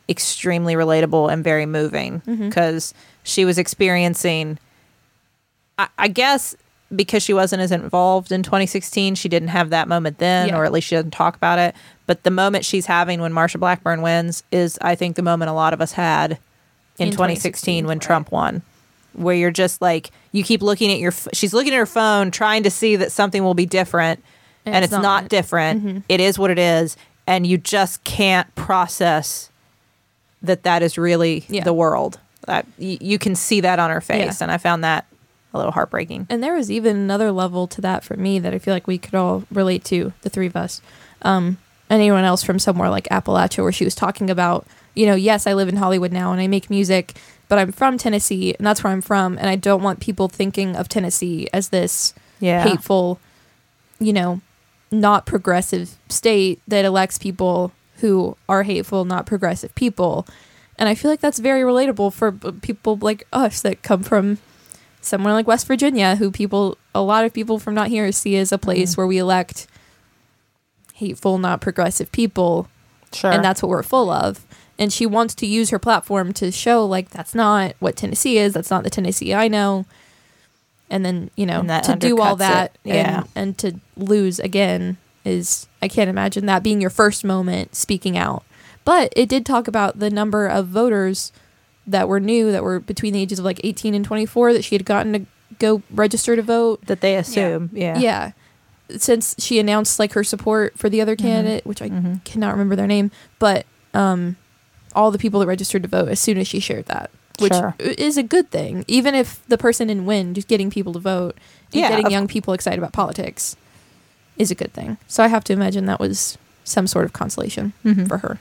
extremely relatable and very moving Mm-hmm. because she was experiencing. I, I guess because she wasn't as involved in 2016, she didn't have that moment then, Yeah. or at least she doesn't talk about it. But the moment she's having when Marsha Blackburn wins is, I think, the moment a lot of us had in, In 2016 when right. Trump won. Where you're just like you keep looking at your, f- she's looking at her phone trying to see that something will be different, And and, it's not. not, different. Mhm. It is what it is, and you just can't process that that is really Yeah. the world. That you, you can see that on her face, Yeah. and I found that a little heartbreaking. and there was even another level to that for me that I feel like we could all relate to the three of us. Um, anyone else from somewhere like Appalachia, where she was talking about, you know, yes, I live in Hollywood now and I make music, but I'm from Tennessee and that's where I'm from, and I don't want people thinking of Tennessee as this Yeah, hateful, you know, not progressive state that elects people who are hateful, not progressive people. And I feel like that's very relatable for people like us that come from somewhere like West Virginia, who people, a lot of people from not here see as a place Mm-hmm. where we elect hateful, not progressive people sure. and that's what we're full of. And she wants to use her platform to show like that's not what Tennessee is. That's not the Tennessee I know. And then you know to do all that it. Yeah. and and to lose again is I can't imagine that being your first moment speaking out. But it did talk about the number of voters that were new that were between the ages of like 18 and 24 that she had gotten to go register to vote. that they assume. Yeah, Yeah. Since she announced like her support for the other candidate, which I Mhm. cannot remember their name, but um, all the people that registered to vote as soon as she shared that, which Sure. is a good thing. Even if the person didn't win, just getting people to vote and Yeah, getting young people excited about politics is a good thing. So I have to imagine that was some sort of consolation Mhm. for her.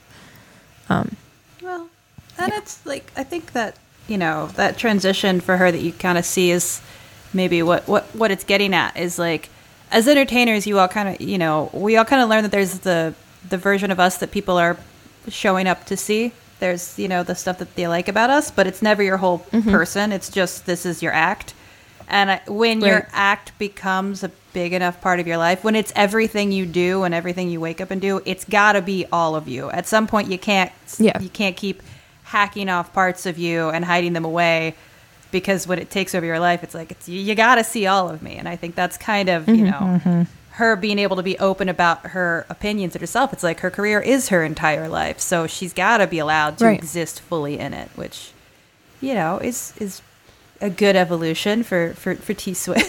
Um, Well, and it's like I think that you know that transition for her that you kind of see is maybe what what what it's getting at is like as entertainers, you all kind of you know we all kind of learn that there's the the version of us that people are showing up to see. There's you know the stuff that they like about us, but it's never your whole mm-hmm. person. It's just this is your act. And I, when Right. your act becomes a big enough part of your life, when it's everything you do and everything you wake up and do, it's got to be all of you. At some point, you can't Yeah. you can't keep hacking off parts of you and hiding them away because when it takes over your life, it's like it's you, you got to see all of me. And I think that's kind of you mm-hmm, know mm-hmm. Her being able to be open about her opinions of herself. It's like her career is her entire life, so she's got to be allowed to Right. exist fully in it, which you know is is a good evolution for for for T Swift.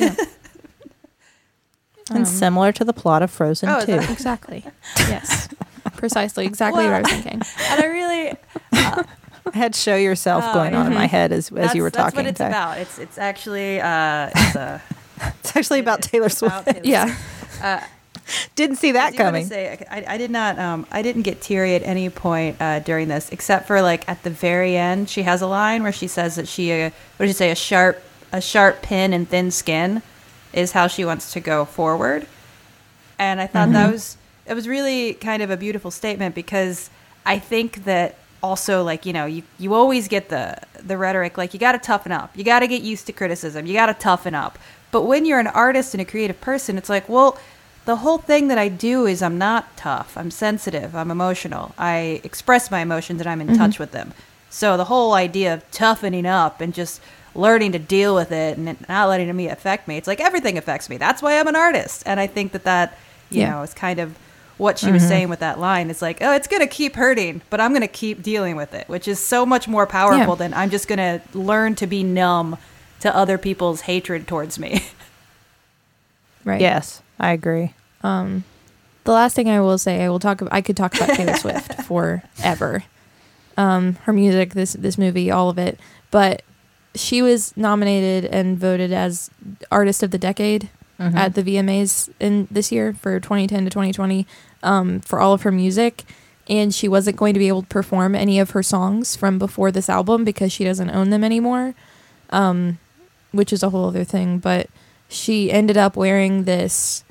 and um, similar to the plot of Frozen Oh, is too. Exactly. yes. Precisely. Exactly what I was thinking. and I really uh, I had show yourself Oh, going on in my mm-hmm. head as as that's, you were talking. that's what it's about. It's it's actually uh, it's a [laughs] It's actually about Taylor it's Swift. about Taylor Yeah. Uh, Didn't see that wanna coming. Say, I, I did not. Um, I didn't get teary at any point uh, during this, except for like at the very end. She has a line where she says that she, uh, what did you say, a sharp, a sharp pin and thin skin, is how she wants to go forward. And I thought that was it was really kind of a beautiful statement because I think that also like you know you you always get the the rhetoric like you got to toughen up, you got to get used to criticism, you got to toughen up. But when you're an artist and a creative person, it's like well the whole thing that I do is I'm not tough. I'm sensitive. I'm emotional. I express my emotions and I'm in mm-hmm. touch with them. So the whole idea of toughening up and just learning to deal with it and not letting me affect me, it's like everything affects me. That's why I'm an artist. And I think that that, you Yeah. know, is kind of what she was mm-hmm. saying with that line. It's like, oh, it's going to keep hurting, but I'm going to keep dealing with it, which is so much more powerful Yeah. than I'm just going to learn to be numb to other people's hatred towards me. [laughs] Right. Yes, I agree. Um, the last thing I will say, I will talk. I could talk about Taylor [laughs] Swift forever. Um, her music, this this movie, all of it. But she was nominated and voted as Artist of the Decade at the VMAs in this year for 2010 to 2020 um, for all of her music. And she wasn't going to be able to perform any of her songs from before this album because she doesn't own them anymore, um, which is a whole other thing. But she ended up wearing this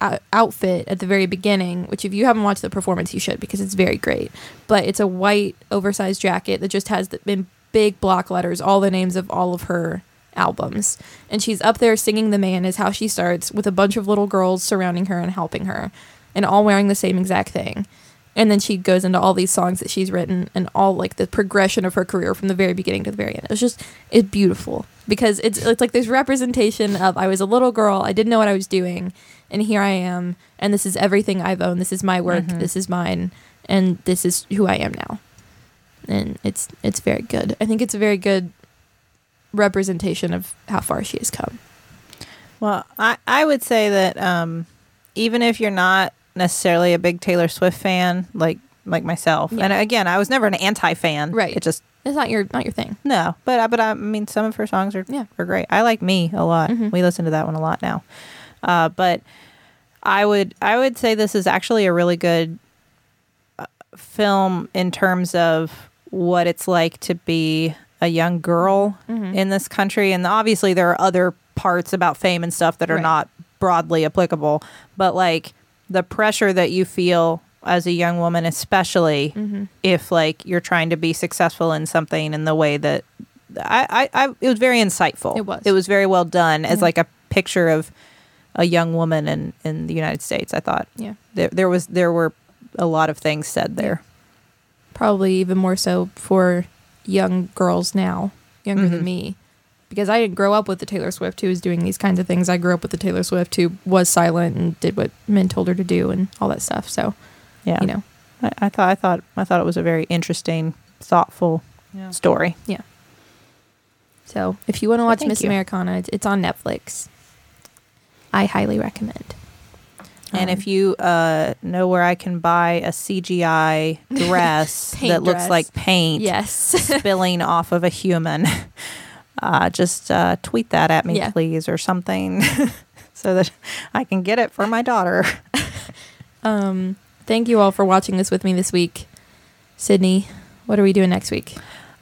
out- outfit at the very beginning, which if you haven't watched the performance, you should because it's very great. But it's a white oversized jacket that just has the, in big block letters all the names of all of her albums, and she's up there singing "The Man" is how she starts with a bunch of little girls surrounding her and helping her, and all wearing the same exact thing. And then she goes into all these songs that she's written and all like the progression of her career from the very beginning to the very end. It's just it's beautiful because it's it's like this representation of I was a little girl, I didn't know what I was doing, and here I am, and this is everything I've owned. This is my work. This is mine, and this is who I am now. And it's it's very good. I think it's a very good representation of how far she has come. Well, I, I would say that um, even if you're not necessarily a big Taylor Swift fan, like like myself, Yeah. and again, I was never an anti-fan. Right. It just It's not your not your thing. no, but I- but I mean, some of her songs are Yeah. are great. I like me a lot. Mhm. We listen to that one a lot now. Uh, but I would I would say this is actually a really good uh, film in terms of what it's like to be a young girl Mhm. in this country and obviously there are other parts about fame and stuff that are Right. not broadly applicable but like the pressure that you feel as a young woman especially Mhm. if like you're trying to be successful in something in the way that I, I, I it was very insightful. It was. It was very well done as Mhm. like a picture of a young woman in, in the United States. I thought Yeah. there, there was there were a lot of things said there. Probably even more so for young girls now, younger Mhm. than me. Because I didn't grow up with the Taylor Swift who was doing these kinds of things. I grew up with the Taylor Swift who was silent and did what men told her to do and all that stuff. So, Yeah, you know, I, I thought I thought I thought it was a very interesting, thoughtful Yeah. story. Yeah. So if you want to watch thank Miss you. Americana, it's, it's on Netflix. I highly recommend. And Um, if you uh, know where I can buy a CGI [laughs] dress Paint that looks like paint yes, [laughs] spilling off of a human, uh, just uh, tweet that at me, Yeah. please, or something, [laughs] so that I can get it for my daughter. [laughs] um, thank you all for watching this with me this week. Sydnee, what are we doing next week?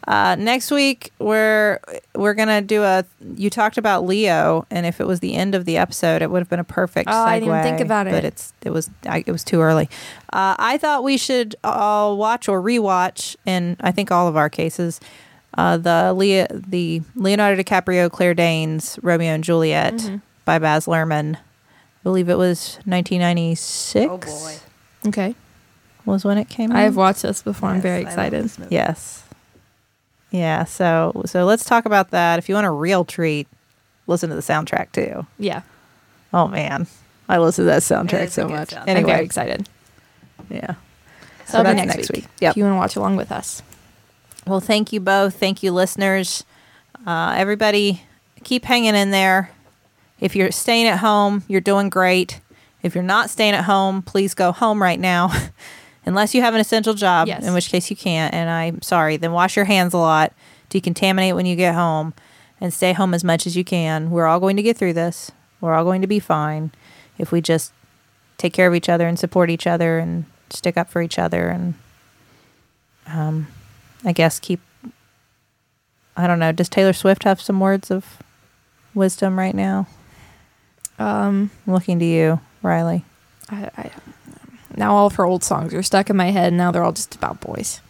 Uh, next week we're we're gonna do a. You talked about Leo, and if it was the end of the episode, it would have been a perfect. Oh, segue, I didn't think about it, but it's it was I, it was too early. Uh, I thought we should all watch or rewatch, in I think all of our cases, uh, the Lea- the Leonardo DiCaprio Claire Danes Romeo and Juliet Mm-hmm. by Baz Luhrmann. I believe it was 1996. Oh boy. Okay. was when it came out. I have watched this before. I'm Yes, very I love excited. this movie. Yes. Yeah. So so let's talk about that. If you want a real treat, listen to the soundtrack too. Yeah. Oh man, I listen to that soundtrack is a so good much. soundtrack. I'm Anyway, very excited. yeah. So, So that'll be that's next, next week. week. Yep. If you want to watch along with us. Well, thank you both. Thank you, listeners. Uh, everybody, keep hanging in there. If you're staying at home, you're doing great. If you're not staying at home, please go home right now, [laughs] unless you have an essential job, Yes. in which case you can't. And I'm sorry. Then wash your hands a lot. Decontaminate when you get home, and stay home as much as you can. We're all going to get through this. We're all going to be fine if we just take care of each other and support each other and stick up for each other and um, I guess keep. I don't know. Does Taylor Swift have some words of wisdom right now? Um, I'm looking to you, Rileigh. I, I, now all of her old songs are stuck in my head. And now they're all just about boys.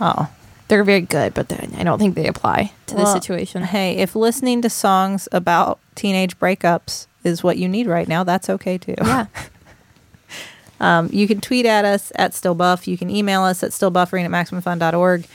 Oh, They're very good, but I don't think they apply to this Well, situation. Hey, if listening to songs about teenage breakups is what you need right now, that's okay too. Yeah. [laughs] Um, you can tweet at us at stillbuff. You can email us at stillbuffering at maximumfun.org.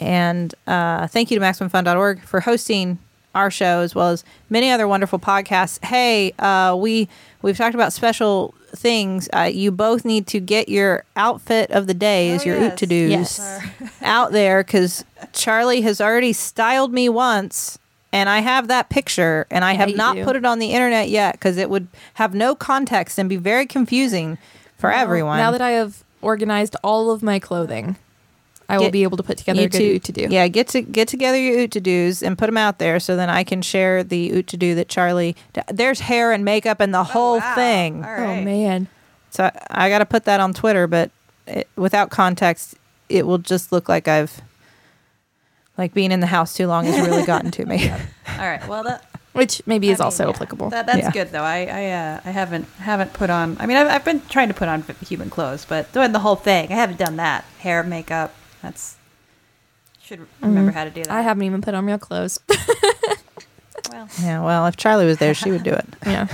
And uh, thank you to maximumfun.org for hosting our show as well as many other wonderful podcasts. Hey, uh, we we've talked about special things. Uh, you both need to get your outfit of the day as Oh, your yes. oot to dos Yes. [laughs] out there because Charlie has already styled me once. And I have that picture, and I Yeah, have not do. put it on the internet yet because it would have no context and be very confusing for Now- everyone. Now that I have organized all of my clothing, I will be able to put together a good oot to do. Yeah, get to get together your oot to dos and put them out there so then I can share the oot to do that Charlie. There's hair and makeup and the oh, whole Oh, wow. thing. All Oh man. So I, I got to put that on Twitter, but it, without context, it will just look like I've like being in the house too long has really gotten to me. [laughs] All right. Well, that Which maybe I is mean, also yeah. applicable. That, that's Yeah. good though. I I, uh, I haven't haven't put on. I mean, I've, I've been trying to put on human clothes, but doing the whole thing, I haven't done that. Hair, makeup. That's should remember how to do that. I haven't even put on real clothes. [laughs] Well, yeah, well, if Charlie was there, she would do it. [laughs] yeah.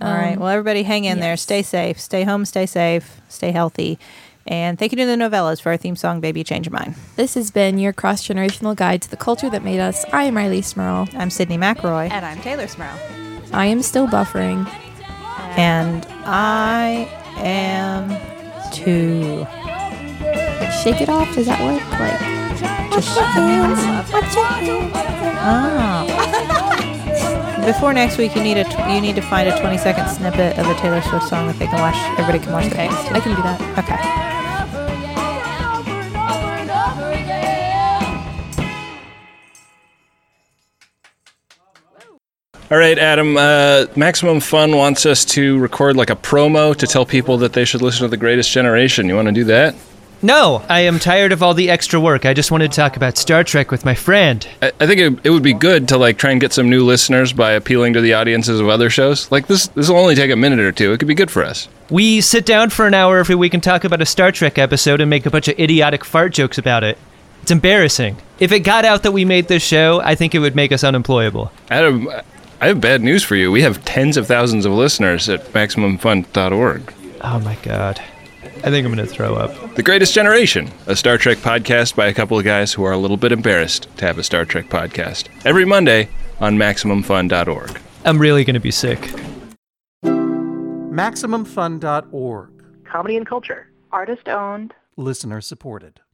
All right. Um, Well, everybody hang in there. Stay safe. Stay home. Stay safe. Stay healthy. And thank you to the Nouvellas for our theme song, Baby Change Your Mind. This has been your cross generational guide to the culture that made us. I am Rileigh Smirl. I'm Sydnee McElroy. and I'm Teylor Smirl. I am still buffering. And I am too. Shake it off. Does that work? Like, Just shake it ah. [laughs] Before next week, you need a tw- you need to find a 20 second snippet of a Taylor Swift song that they can watch. Everybody can watch. okay, the dance to. I can do that. Okay. All right, Adam. Uh, Maximum Fun wants us to record like a promo to tell people that they should listen to The Greatest Generation. You want to do that? No, I am tired of all the extra work. I just wanted to talk about Star Trek with my friend. I, I think it, it would be good to like try and get some new listeners by appealing to the audiences of other shows. Like this, this will only take a minute or two. It could be good for us. We sit down for an hour every week and talk about a Star Trek episode and make a bunch of idiotic fart jokes about it. It's embarrassing. If it got out that we made this show, I think it would make us unemployable. Adam, I have bad news for you. We have tens of thousands of listeners at MaximumFun.org. Oh my god. I think I'm gonna throw up. The Greatest Generation, a Star Trek podcast by a couple of guys who are a little bit embarrassed to have a Star Trek podcast. Every Monday on MaximumFun.org. I'm really gonna be sick. MaximumFun.org. Comedy and culture. Artist owned. Listener supported.